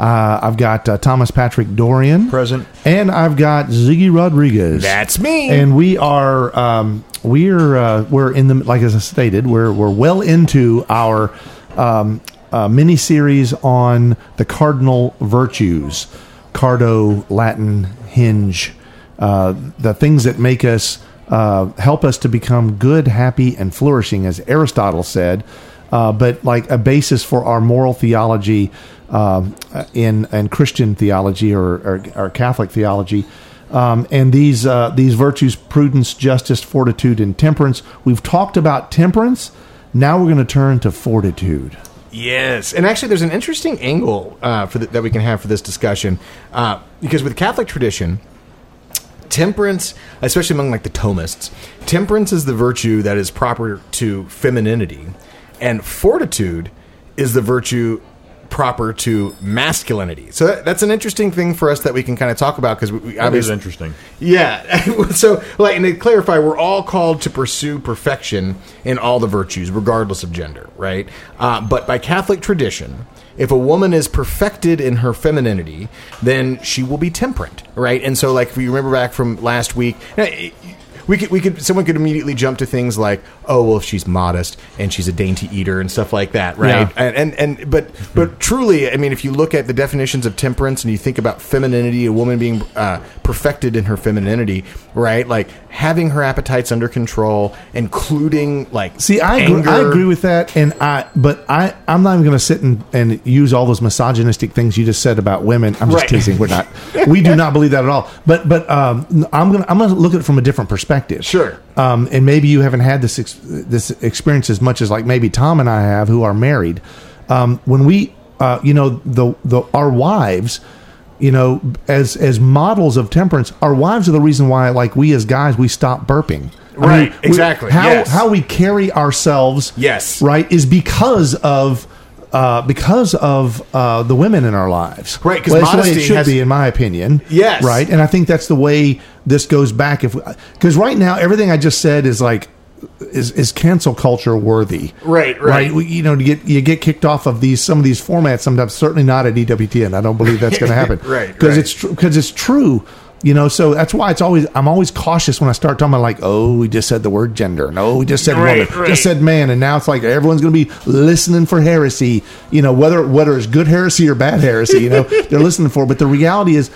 Uh, I've got uh, Thomas Patrick Dorian Present. and I've got Ziggy Rodriguez. That's me. and we are um, we're uh, we're in the like as I stated we're we're well into our um, uh, mini series on the cardinal virtues, cardo Latin hinge, uh, the things that make us uh, help us to become good, happy, and flourishing, as Aristotle said. Uh, but like a basis for our moral theology um, in and Christian theology or, or, or Catholic theology. Um, and these uh, these virtues: prudence, justice, fortitude, and temperance. We've talked about temperance. Now we're going to turn to fortitude. yes, and actually, there's an interesting angle uh, the, that we can have for this discussion uh, because with Catholic tradition, temperance, especially among like the Thomists, temperance is the virtue that is proper to femininity, and fortitude is the virtue proper to masculinity. So that, that's an interesting thing for us that we can kind of talk about because we, we That is obviously interesting. Yeah. so, like, and to clarify, we're all called to pursue perfection in all the virtues, regardless of gender, right? Uh, but by Catholic tradition, if a woman is perfected in her femininity, then she will be temperate, right? And so, like, if you remember back from last week, eh, we could, we could, someone could immediately jump to things like, oh, well, if she's modest and she's a dainty eater and stuff like that, right? Yeah. And, and, and, but, but truly, I mean, if you look at the definitions of temperance and you think about femininity, a woman being uh, perfected in her femininity, right? Like having her appetites under control, including like, See, I agree. I agree with that, and I but I I'm not even going to sit and, and use all those misogynistic things you just said about women. I'm just Right. teasing. We're not. we do not believe that at all. But but um, I'm gonna I'm gonna look at it from a different perspective. Sure. Um, and maybe you haven't had this ex- this experience as much as like maybe Tom and I have, who are married. Um, when we, uh, you know, the the our wives. You know, as as models of temperance, our wives are the reason why, like we as guys, we stop burping. I Right, we- exactly, How yes. how we carry ourselves Yes. right is because of uh, because of uh, the women in our lives. Right, 'cause Well, that's the way modesty it should has- be in my opinion. Yes. right? And I think that's the way this goes back. If because right now everything I just said is like is is cancel culture worthy. Right, right. We- you know to get you get kicked off of these some of these formats sometimes certainly not at EWTN I don't believe that's going to happen. Right, because right. it's because it's true you know so that's why it's always i'm always cautious when i start talking about like oh we just said the word gender. No we just said Right, woman. Right. just said man. And now it's like everyone's going to be listening for heresy you know whether whether it's good heresy or bad heresy you know they're listening for but the reality is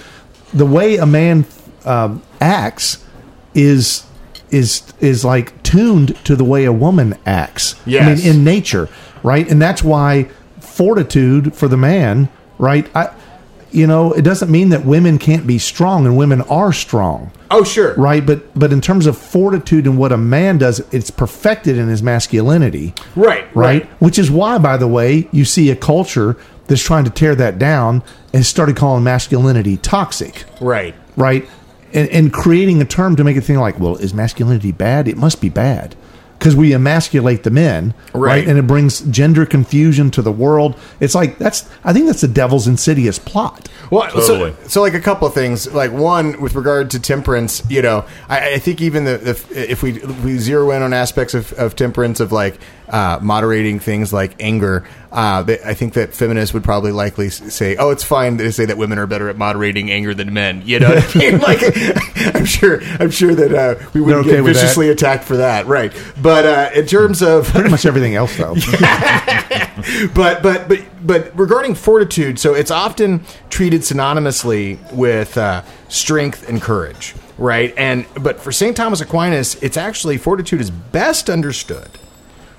the way a man um, acts is is is like tuned to the way a woman acts. I Yes. mean in nature right? And that's why fortitude for the man right? I you know it doesn't mean that women can't be strong and women are strong. Oh, sure. right? But but in terms of fortitude and what a man does it's perfected in his masculinity. Right, right, right. which is why by the way you see a culture that's trying to tear that down and started calling masculinity toxic. Right. right? And, and creating a term to make it think like well is masculinity bad? It must be bad because we emasculate the men right. Right. and it brings gender confusion to the world it's like that's i think that's the devil's insidious plot Well, Totally. so, so like a couple of things. Like one, with regard to temperance, you know, I, I think even the, the if we if we zero in on aspects of, of temperance of like uh, moderating things like anger, uh, they, I think that feminists would probably likely say, "Oh, it's fine to say that women are better at moderating anger than men." You know, what I mean? like I'm sure I'm sure that uh, we wouldn't okay get viciously attacked for that, right? But uh, in terms of pretty much everything else though but but but but regarding fortitude, so it's often treated synonymously with uh, strength and courage, right? And but for Saint Thomas Aquinas, it's actually fortitude is best understood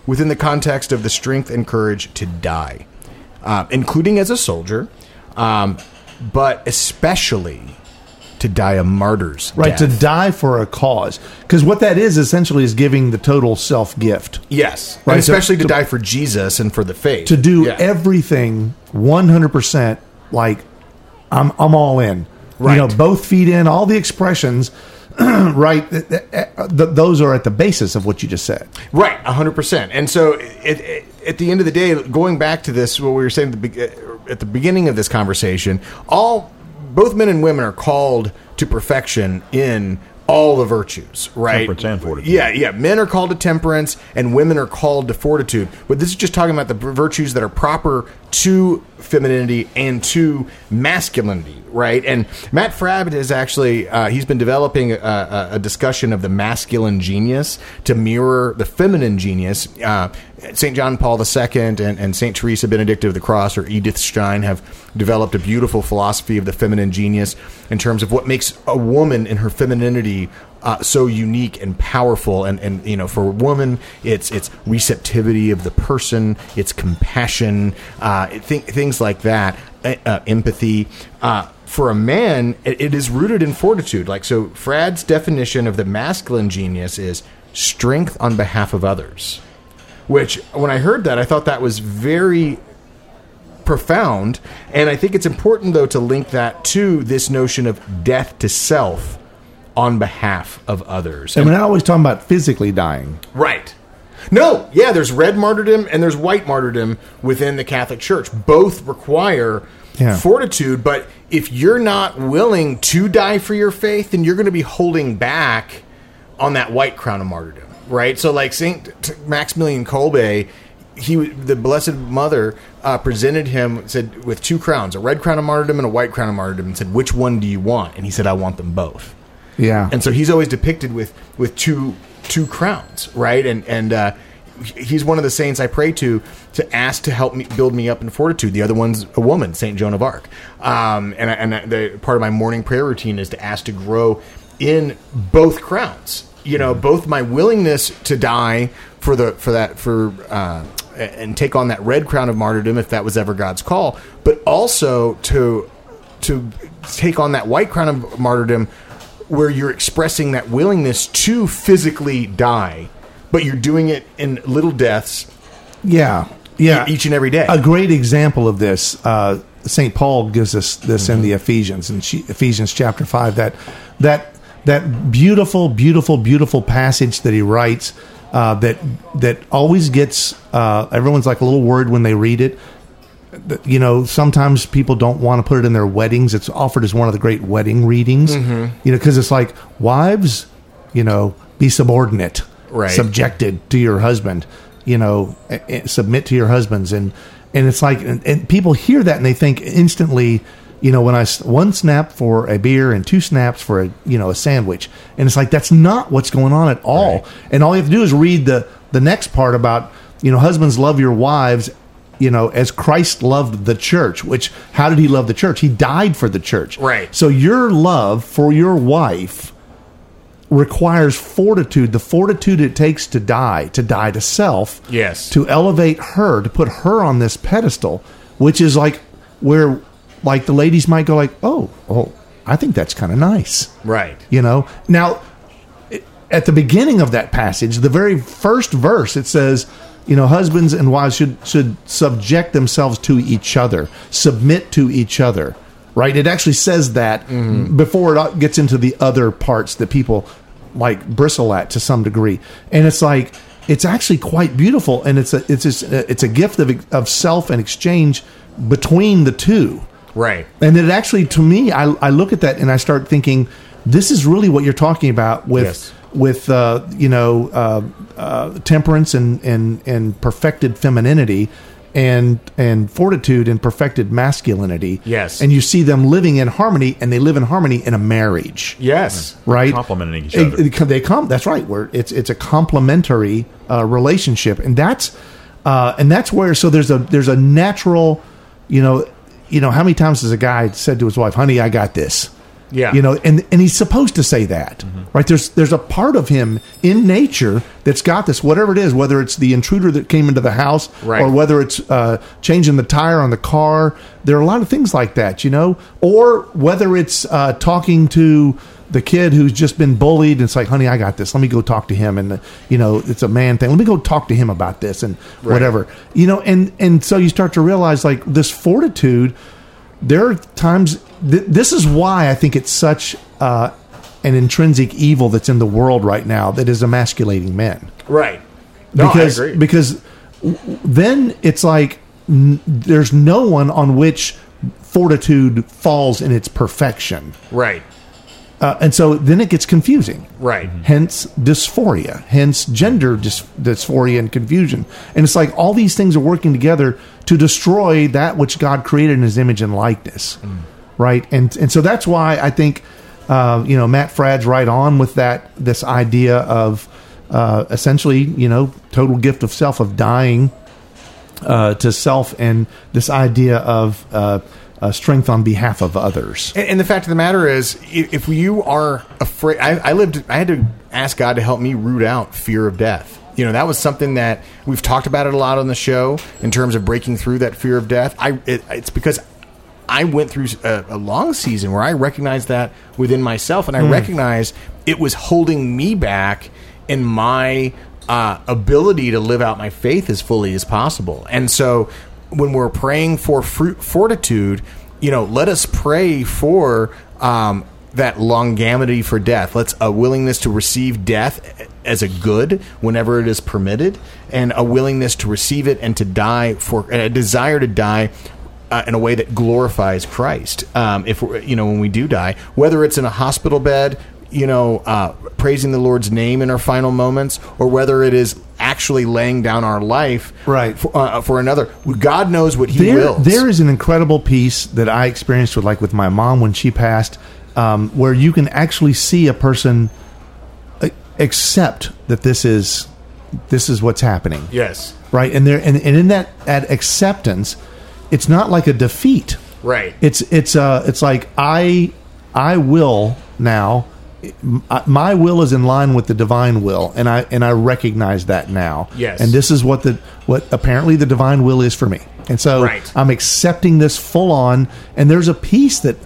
within the context of the strength and courage to die, uh, including as a soldier, um, but especially to die a martyr's right to die for a cause. Because what that is essentially is giving the total self gift. Yes, Right, and especially to, to- die for Jesus and for the faith. to do Yeah. everything 100% like I'm I'm all in. Right. You know, both feet in, all the expressions, right? uh, those are at the basis of what you just said. Right, hundred percent. And so, it, it, at the end of the day, going back to this, what we were saying at the, be- uh, at the beginning of this conversation, all both men and women are called to perfection in all the virtues, right? Temperance and fortitude. Yeah, yeah. Men are called to temperance, and women are called to fortitude. But this is just talking about the virtues that are proper to femininity and to masculinity, right? And Matt Fradd is actually uh, he's been developing a, a, discussion of the masculine genius to mirror the feminine genius. Uh, St. John Paul II and, and St. Teresa Benedict of the Cross or Edith Stein have developed a beautiful philosophy of the feminine genius in terms of what makes a woman in her femininity uh, so unique and powerful. And, and you know, for a woman, it's it's receptivity of the person, it's compassion, uh, th- things like that, uh, empathy. Uh, for a man, it, it is rooted in fortitude. Like so, Fradd's definition of the masculine genius is strength on behalf of others. Which, when I heard that, I thought that was very profound. And I think it's important, though, to link that to this notion of death to self on behalf of others. And we're not always talking about physically dying. Right. No, yeah, there's red martyrdom and there's white martyrdom within the Catholic Church. Both require Yeah. fortitude, but if you're not willing to die for your faith, then you're going to be holding back on that white crown of martyrdom, right? So, like Saint Maximilian Kolbe, he the Blessed Mother uh, presented him said with two crowns, a red crown of martyrdom and a white crown of martyrdom, and said, "Which one do you want?" And he said, "I want them both." Yeah. and so he's always depicted with with two two crowns, right? And and uh, he's one of the saints I pray to to ask to help me build me up in fortitude. The other one's a woman, Saint Joan of Arc, um, and and the part of my morning prayer routine is to ask to grow in both crowns. You know, both my willingness to die for the for that for. Uh, and take on that red crown of martyrdom if that was ever God's call, but also to to take on that white crown of martyrdom where you're expressing that willingness to physically die, but you're doing it in little deaths Yeah, yeah. Each and every day. A great example of this, uh, Saint Paul gives us this in the Ephesians in Ephesians chapter five. That that that beautiful, beautiful, beautiful passage that he writes. Uh, that that always gets uh, everyone's like a little worried when they read it. You know, sometimes people don't want to put it in their weddings. It's offered as one of the great wedding readings. Mm-hmm. You know, because it's like wives, you know, be subordinate, Right. subjected to your husband. You know, submit to your husbands, and and it's like, and, and people hear that and they think instantly. You know, when I one snap for a beer and two snaps for a you know a sandwich, and it's like that's not what's going on at all. Right. And all you have to do is read the the next part about you know husbands love your wives you know as Christ loved the church which how did he love the church he died for the church Right. so your love for your wife requires fortitude the fortitude it takes to die to die to self Yes. to elevate her to put her on this pedestal which is like where like the ladies might go like oh oh I think that's kind of nice right. you know now at the beginning of that passage the very first verse it says you know husbands and wives should should subject themselves to each other submit to each other right it actually says that mm-hmm. before it uh, gets into the other parts that people like bristle at to some degree and it's like it's actually quite beautiful and it's a it's just, uh, it's a gift of of self and exchange between the two Right. and it actually, to me, I, I look at that and I start thinking, this is really what you're talking about with Yes. With uh, you know uh, uh, temperance and, and and perfected femininity and and fortitude and perfected masculinity. Yes. and you see them living in harmony, and they live in harmony in a marriage Yes. right? Complementing each It- other. it- they come. That's right. Where it's it's a complementary uh, relationship, and that's uh, and that's where so there's a there's a natural, you know, you know how many times has a guy said to his wife, "Honey, I got this." Yeah. You know, and and he's supposed to say that, right? There's there's a part of him in nature that's got this, whatever it is, whether it's the intruder that came into the house, Right. or whether it's uh, changing the tire on the car. There are a lot of things like that, you know, or whether it's uh, talking to the kid who's just been bullied. And it's like, honey, I got this. Let me go talk to him. And uh, you know, it's a man thing. Let me go talk to him about this and whatever, you know. And and so you start to realize like this fortitude. There are times th- this is why I think it's such uh, an intrinsic evil that's in the world right now that is emasculating men. Right. No, because I agree. because then it's like n- there's no one on which fortitude falls in its perfection. right. Uh, and so then it gets confusing. Right. Hence dysphoria, hence gender dys- dysphoria and confusion. And it's like all these things are working together to destroy that which God created in his image and likeness. Right? And and so that's why I think uh, you know Matt Fradd's right on with that this idea of uh, essentially, you know, total gift of self of dying uh, to self and this idea of uh, uh, strength on behalf of others. And, and the fact of the matter is, if you are afraid, I, I lived. I had to ask God to help me root out fear of death. You know, that was something that we've talked about it a lot on the show in terms of breaking through that fear of death. I it, it's because I went through a, a long season where I recognized that within myself, and I recognized it was holding me back in my uh, ability to live out my faith as fully as possible. And so, when we're praying for fruit, fortitude, you know, let us pray for um, that longanimity for death. Let's a willingness to receive death as a good whenever it is permitted, and a willingness to receive it and to die for a desire to die uh, in a way that glorifies Christ. Um, if you know when we do die, whether it's in a hospital bed, you know, uh, praising the Lord's name in our final moments, or whether it is actually laying down our life Right. for, uh, for another. God knows what He there, wills. there is an incredible piece that I experienced with like with my mom when she passed, um, where you can actually see a person uh, accept that this is this is what's happening, yes, right? And there and, and in that that acceptance, it's not like a defeat. right. It's it's uh it's like I I will now. My will is in line with the divine will, and I and I recognize that now. Yes. and this is what the what apparently the divine will is for me, and so Right. I'm accepting this full on. And there's a peace that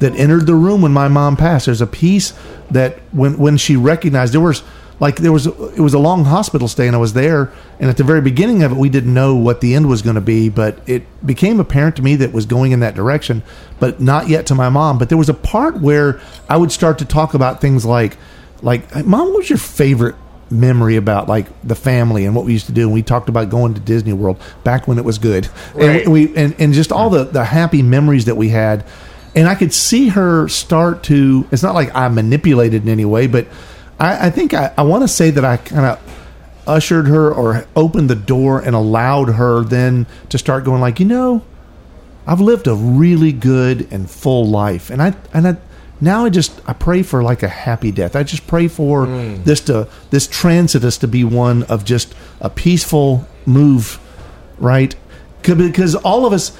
that entered the room when my mom passed. There's a peace that when when she recognized there was like there was it was a long hospital stay and I was there and at the very beginning of it we didn't know what the end was going to be but it became apparent to me that it was going in that direction but not yet to my mom but there was a part where I would start to talk about things like like mom what was your favorite memory about like the family and what we used to do and we talked about going to Disney World back when it was good Right. and we and, and just all the the happy memories that we had and I could see her start to. It's not like I manipulated in any way, but I, I think I, I want to say that I kind of ushered her or opened the door and allowed her then to start going like, you know, I've lived a really good and full life, and I and I now I just I pray for like a happy death. I just pray for mm. this to this transitus to be one of just a peaceful move, right? Because all of us,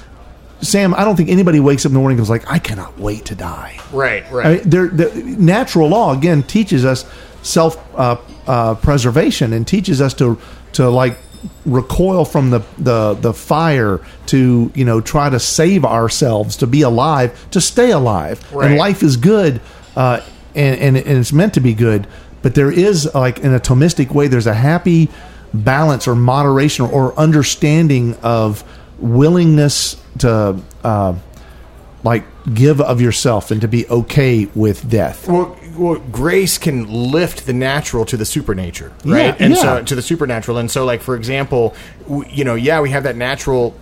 Sam, I don't think anybody wakes up in the morning and goes like, I cannot wait to die. Right, right. I mean, there, the natural law again teaches us self uh, uh, preservation and teaches us to to like recoil from the, the the fire to you know try to save ourselves to be alive to stay alive Right. and life is good uh, and, and and it's meant to be good but there is like in a Thomistic way there's a happy balance or moderation or, understanding of willingness to uh, like give of yourself and to be okay with death. well, well, grace can lift the natural to the supernature, right? Yeah, and yeah. so to the supernatural. And so, like for example, w- you know, yeah, we have that natural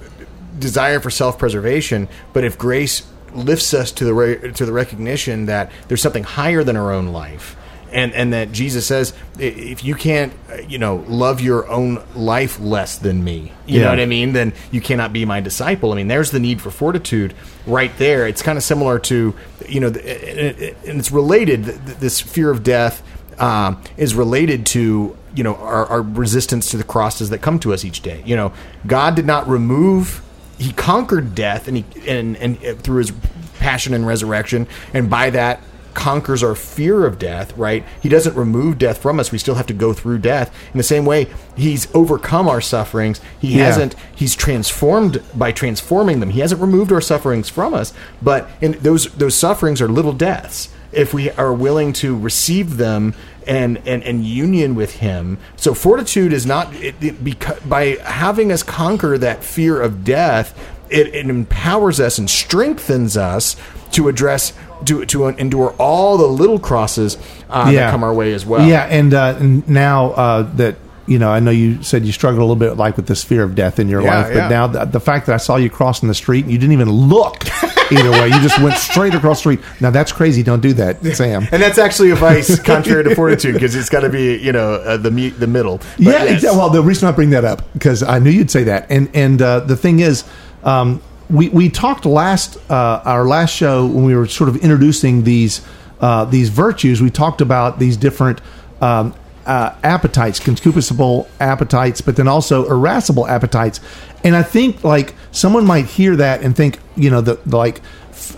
desire for self-preservation, but if grace lifts us to the re- to the recognition that there's something higher than our own life. And, and that Jesus says, if you can't, uh, you know, love your own life less than me, you Yeah. know what I mean? Then you cannot be my disciple. I mean, there's the need for fortitude right there. It's kind of similar to, you know, and it's related. th- th- This fear of death um, is related to, you know, our, our resistance to the crosses that come to us each day. You know, God did not remove. He conquered death, and he and and uh, through his passion and resurrection, and by that conquers our fear of death, right? He doesn't remove death from us. We still have to go through death. In the same way, he's overcome our sufferings. He Yeah. hasn't he's transformed by transforming them. He hasn't removed our sufferings from us, but in those those sufferings are little deaths if we are willing to receive them and and, and union with him. So fortitude is not it, it, because, by having us conquer that fear of death, it, it empowers us and strengthens us to address to to endure all the little crosses uh, that come our way as well. Yeah, and, uh, and now uh, that you know, I know you said you struggled a little bit like with this fear of death in your Yeah, life, but yeah. now the, the fact that I saw you crossing the street and you didn't even look either way, you just went straight across the street. Now that's crazy. Don't do that, Sam. And that's actually a vice contrary to fortitude because it's got to be you know uh, the mu- the middle. But yeah, yes. exa- well, the reason I bring that up because I knew you'd say that, and and uh, the thing is, um, we we talked last uh, our last show when we were sort of introducing these uh, these virtues. We talked about these different. Um, uh, appetites, concupiscible appetites, but then also irascible appetites, and I think like someone might hear that and think, you know, the, the like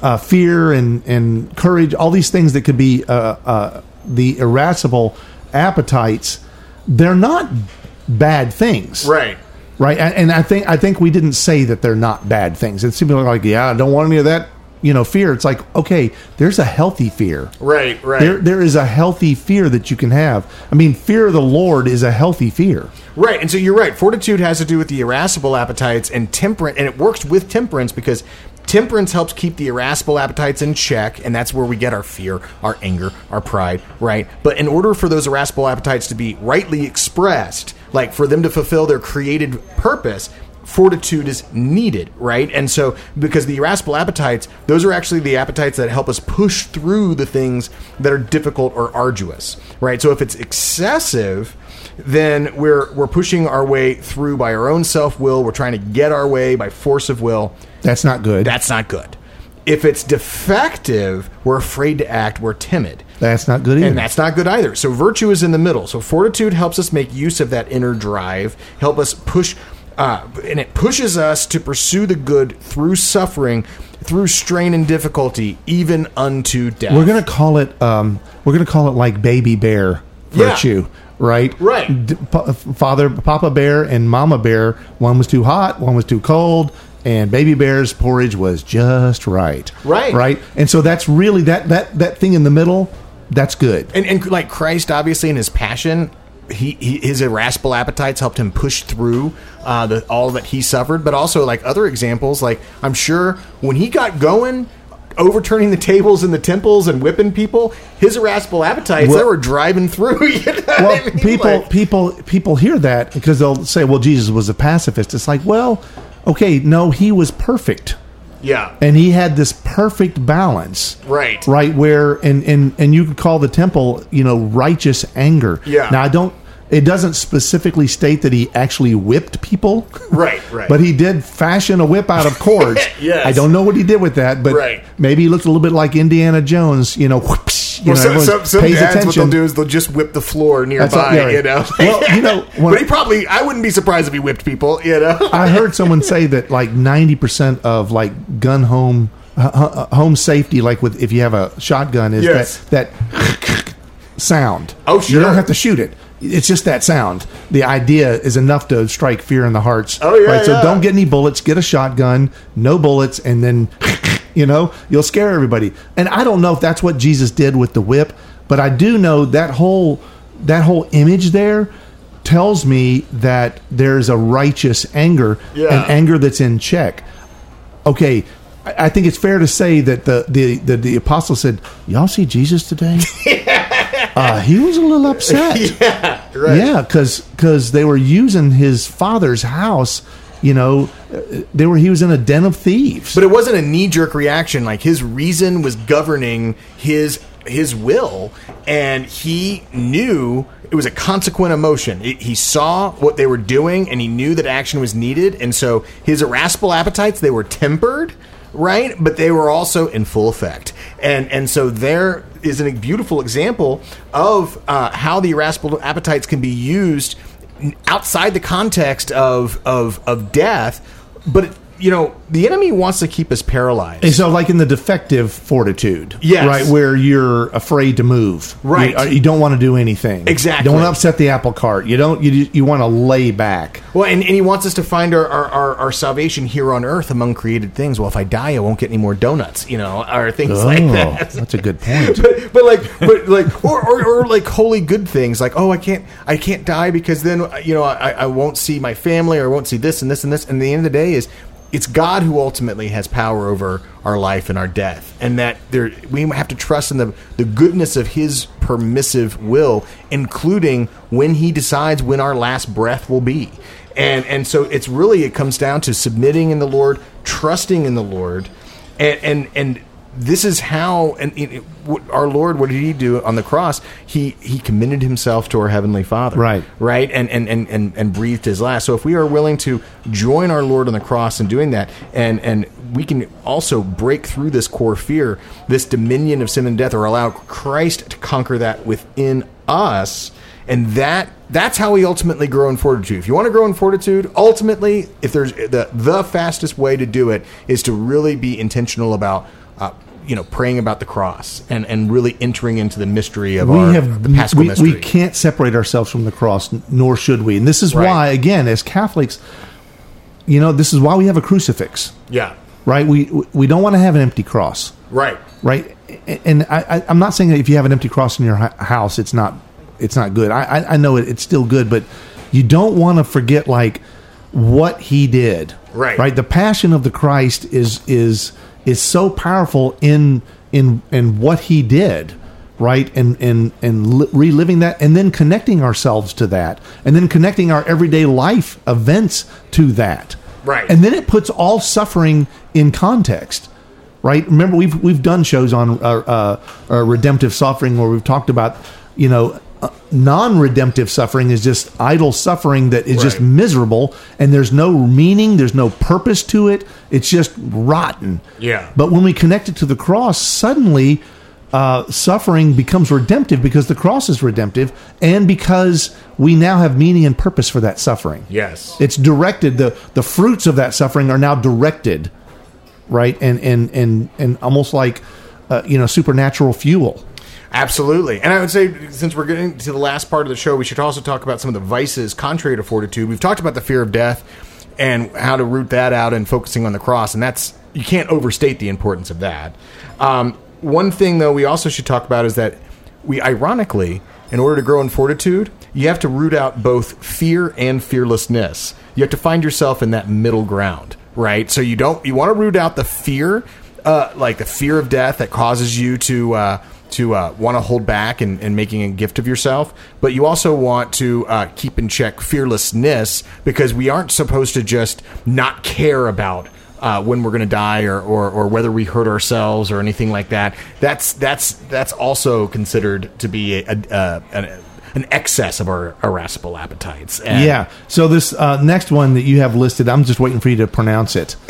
uh, fear and and courage, all these things that could be uh, uh, the irascible appetites they're not bad things right. Right and, and i think i think we didn't say that they're not bad things it's people are like yeah i don't want any of that you know fear it's like okay there's a healthy fear Right, right. there there is a healthy fear that you can have i mean fear of the lord is a healthy fear Right, and so you're right. Fortitude has to do with the irascible appetites and temperance, and it works with temperance because temperance helps keep the irascible appetites in check, and that's where we get our fear, our anger, our pride, right? But in order for those irascible appetites to be rightly expressed, like for them to fulfill their created purpose, fortitude is needed, right? And so, because the irascible appetites, those are actually the appetites that help us push through the things that are difficult or arduous, right? So, if it's excessive, then we're we're pushing our way through by our own self will. We're trying to get our way by force of will. that's not good That's not good. If it's defective, we're afraid to act. We're timid. That's not good either And that's not good either. So virtue is in the middle. So fortitude helps us make use of that inner drive, help us push, uh, and it pushes us to pursue the good through suffering, through strain and difficulty, even unto death. we're gonna call it um, we're gonna call it like baby bear Yeah. virtue right Right. D- pa- father papa bear and mama bear one was too hot one was too cold and baby bear's porridge was just right Right. right and so that's really that that that thing in the middle that's good and, and like Christ, obviously in his passion, he, he his irascible appetites helped him push through uh, the all that he suffered. But also like other examples, like I'm sure when he got going. Overturning the tables in the temples and whipping people, his irascible appetites Well- they were driving through. You know well I mean? people Like- people people hear that because they'll say well jesus was a pacifist it's like well okay no he was perfect yeah, and he had this perfect balance Right. right where and and and you could call the temple you know righteous anger Yeah. now i don't it doesn't specifically state that he actually whipped people Right, right. but he did fashion a whip out of cords Yes. i don't know what he did with that but Right. maybe he looked a little bit like indiana jones you know whoops, you Well, know so, everyone so, some pays dads, what they'll do is they'll just whip the floor nearby. all- yeah. You know, Well, you know, but he probably. I wouldn't be surprised if he whipped people. You know, I heard someone say that like ninety percent of like gun home uh, uh, home safety, like with if you have a shotgun, is Yes. that that sound. Oh, sure. You don't have to shoot it. It's just that sound. The idea is enough to strike fear in the hearts. Oh, yeah, right. So yeah. don't get any bullets. Get a shotgun. No bullets, and then you know you'll scare everybody. And I don't know if that's what Jesus did with the whip, but I do know that whole that whole image there tells me that there's a righteous anger Yeah. and anger that's in check. Okay, I I think it's fair to say that the the the, the apostle said, "Y'all see Jesus today? uh, he was a little upset. yeah, right. Yeah, because they were using his father's house. You know, they were he was in a den of thieves. But it wasn't a knee jerk reaction. Like his reason was governing his his will, and he knew it was a consequent emotion. It- he saw what they were doing, and he knew that action was needed. And so his irascible appetites they were tempered, right? But they were also in full effect. And and so there is a beautiful example of uh, how the irascible appetites can be used outside the context of of of death, but it, you know the enemy wants to keep us paralyzed. And so, like in the defective fortitude, Yes. right, where you're afraid to move, Right. You, uh, you don't want to do anything, Exactly. Don't upset the apple cart. You don't. You you want to lay back. Well, and, and he wants us to find our, our, our, our salvation here on earth among created things. Well, if I die, I won't get any more donuts, you know, or things like that. Oh, that's a good point. but, but like, but like, or, or, or like holy good things, like oh, I can't, I can't die because then you know I, I won't see my family or I won't see this and this and this. And the end of the day is it's God who ultimately has power over our life and our death, and that there we have to trust in the the goodness of His permissive will, including when He decides when our last breath will be. And and so it's really it comes down to submitting in the Lord, trusting in the Lord, and and and this is how and it, it- our Lord. What did He do on the cross? He He commended Himself to our heavenly Father, Right. right, and and and and, and breathed His last. So if we are willing to join our Lord on the cross in doing that, and and we can also break through this core fear, this dominion of sin and death, or allow Christ to conquer that within us and that that's how we ultimately grow in fortitude. If you want to grow in fortitude, ultimately, if there's the the fastest way to do it is to really be intentional about. Uh, you know, praying about the cross and, and really entering into the mystery of we our have the Paschal we, mystery. we can't separate ourselves from the cross nor should we. And this is Right. why again as catholics you know this is why we have a crucifix. Yeah, right? We we don't want to have an empty cross. Right. right? And I, i'm not saying that if you have an empty cross in your house it's not it's not good. I i, I know it, it's still good but you don't want to forget like what he did. Right. right? The passion of the christ is is is so powerful in in in what he did right? And and and reliving that and then connecting ourselves to that and then connecting our everyday life events to that. Right. and then it puts all suffering in context right? Remember we've we've done shows on uh, uh, uh, redemptive suffering where we've talked about you know uh, non-redemptive suffering is just idle suffering that is just miserable and there's no meaning there's no purpose to it. It's just rotten. Yeah. but when we connect it to the cross suddenly uh, suffering becomes redemptive because the cross is redemptive and because we now have meaning and purpose for that suffering. Yes. it's directed the the fruits of that suffering are now directed right? And and and and almost like uh, you know supernatural fuel Absolutely. And I would say, since we're getting to the last part of the show, we should also talk about some of the vices contrary to fortitude. We've talked about the fear of death and how to root that out and focusing on the cross. And that's, you can't overstate the importance of that. Um, one thing, though, we also should talk about is that we, ironically, in order to grow in fortitude, you have to root out both fear and fearlessness. You have to find yourself in that middle ground, right? So you don't, you want to root out the fear uh, like the fear of death that causes you to uh, to uh, want to hold back and, and making a gift of yourself, but you also want to uh, keep in check fearlessness because we aren't supposed to just not care about. Uh, when we're going to die, or, or, or whether we hurt ourselves, or anything like that, that's that's that's also considered to be a, a, a, an, an excess of our irascible appetites. And yeah so this uh, next one that you have listed i'm just waiting for you to pronounce it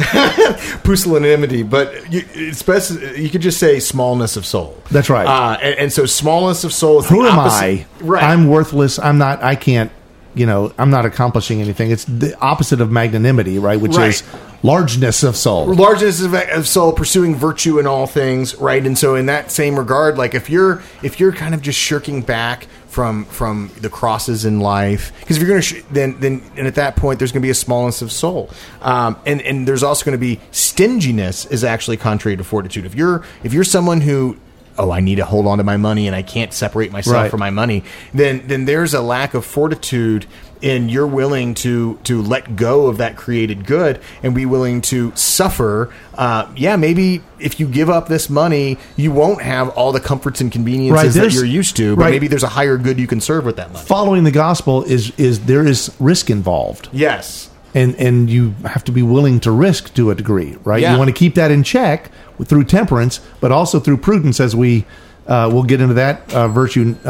pusillanimity, but you, it's best you could just say smallness of soul. That's right. Uh, and, and so smallness of soul. Is who am i Right. i'm worthless i'm not i can't you know i'm not accomplishing anything it's the opposite of magnanimity right which Right. is largeness of soul largeness of, of soul pursuing virtue in all things right and so in that same regard like if you're if you're kind of just shirking back from from the crosses in life. Because if you're gonna sh- then then and at that point there's gonna be a smallness of soul. Um, and and there's also gonna be stinginess is actually contrary to fortitude. If you're if you're someone who oh i need to hold on to my money and i can't separate myself Right. from my money then then there's a lack of fortitude and you're willing to to let go of that created good and be willing to suffer uh, yeah maybe if you give up this money you won't have all the comforts and conveniences Right, that you're used to but right. maybe there's a higher good you can serve with that money following the gospel is is there is risk involved yes and and you have to be willing to risk to a degree, right? Yeah. You want to keep that in check through temperance, but also through prudence, as we uh, we'll get into that uh, virtue uh,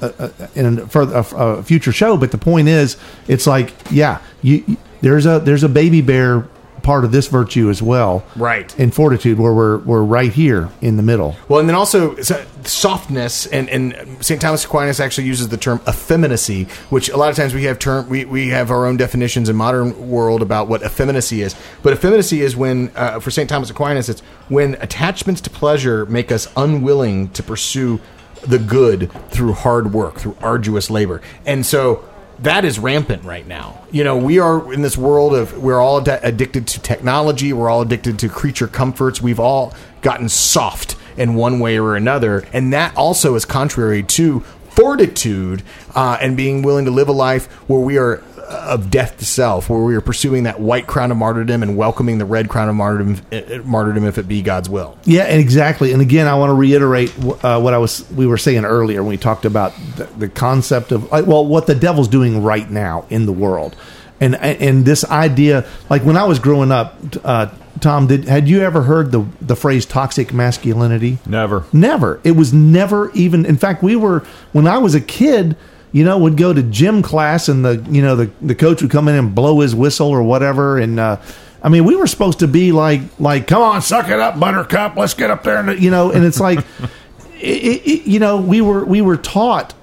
uh, uh, in a, a, a future show. But the point is, it's like, yeah, you- there's a there's a baby bear part of this virtue as well, Right. In fortitude, where we're we're right here in the middle. Well, and then also softness, and, and St. Thomas Aquinas actually uses the term effeminacy, which a lot of times we have term we, we have our own definitions in modern world about what effeminacy is. But effeminacy is when, uh, for St. Thomas Aquinas, it's when attachments to pleasure make us unwilling to pursue the good through hard work, through arduous labor, and so that is rampant right now. You know, we are in this world of we're all ad- addicted to technology. We're all addicted to creature comforts. We've all gotten soft in one way or another, and that also is contrary to fortitude uh, and being willing to live a life where we are of death to self, where we are pursuing that white crown of martyrdom and welcoming the red crown of martyrdom, uh, martyrdom if it be God's will. Yeah, exactly. And again, I want to reiterate uh, what I was we were saying earlier when we talked about the, the concept of well, what the devil's doing right now in the world, and and this idea, like when I was growing up. Uh, Tom, did had you ever heard the the phrase toxic masculinity? Never. Never. It was never even. In fact, we were when I was a kid. You know, would go to gym class and the you know the the coach would come in and blow his whistle or whatever, and uh, I mean we were supposed to be like like come on, suck it up, Buttercup, let's get up there, and you know, and it's like, it, it, you know, we were we were taught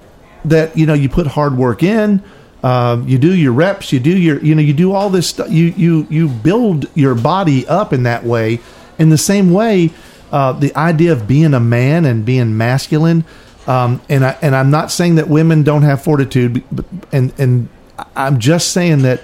that you know you put hard work in. Uh, you do your reps, you do your, you know, you do all this stuff. You you you build your body up in that way. In the same way, uh, the idea of being a man and being masculine, um, and I and I'm not saying that women don't have fortitude, but, and and I'm just saying that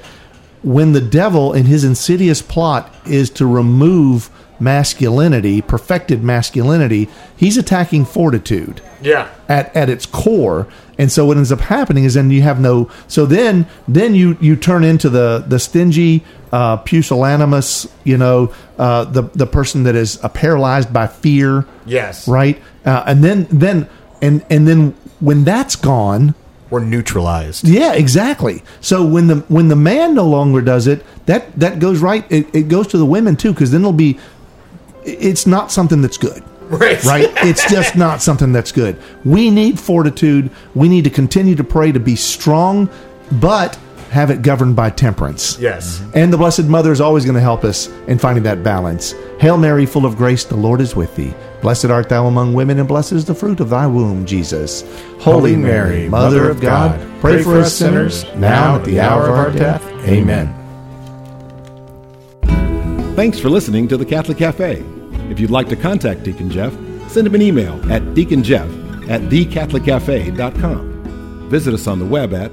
when the devil in his insidious plot is to remove masculinity, perfected masculinity, he's attacking fortitude Yeah. at, at its core. And so what ends up happening is then you have no so then then you you turn into the the stingy uh, pusillanimous you know uh, the the person that is uh, paralyzed by fear Yes. right uh, and then then and and then when that's gone We're neutralized. yeah exactly so when the when the man no longer does it that that goes right it, it goes to the women too because then it'll be it's not something that's good Right. right? It's just not something that's good. We need fortitude. We need to continue to pray to be strong, but have it governed by temperance. Yes. Mm-hmm. And the Blessed Mother is always going to help us in finding that balance. Hail Mary, full of grace, the Lord is with thee. Blessed art thou among women, and blessed is the fruit of thy womb, Jesus. Holy Mary, Mother of God, pray for us sinners, now and at the hour of our death. Amen. Thanks for listening to the Catholic Cafe. If you'd like to contact Deacon Jeff, send him an email at deaconjeff at thecatholiccafe.com. Visit us on the web at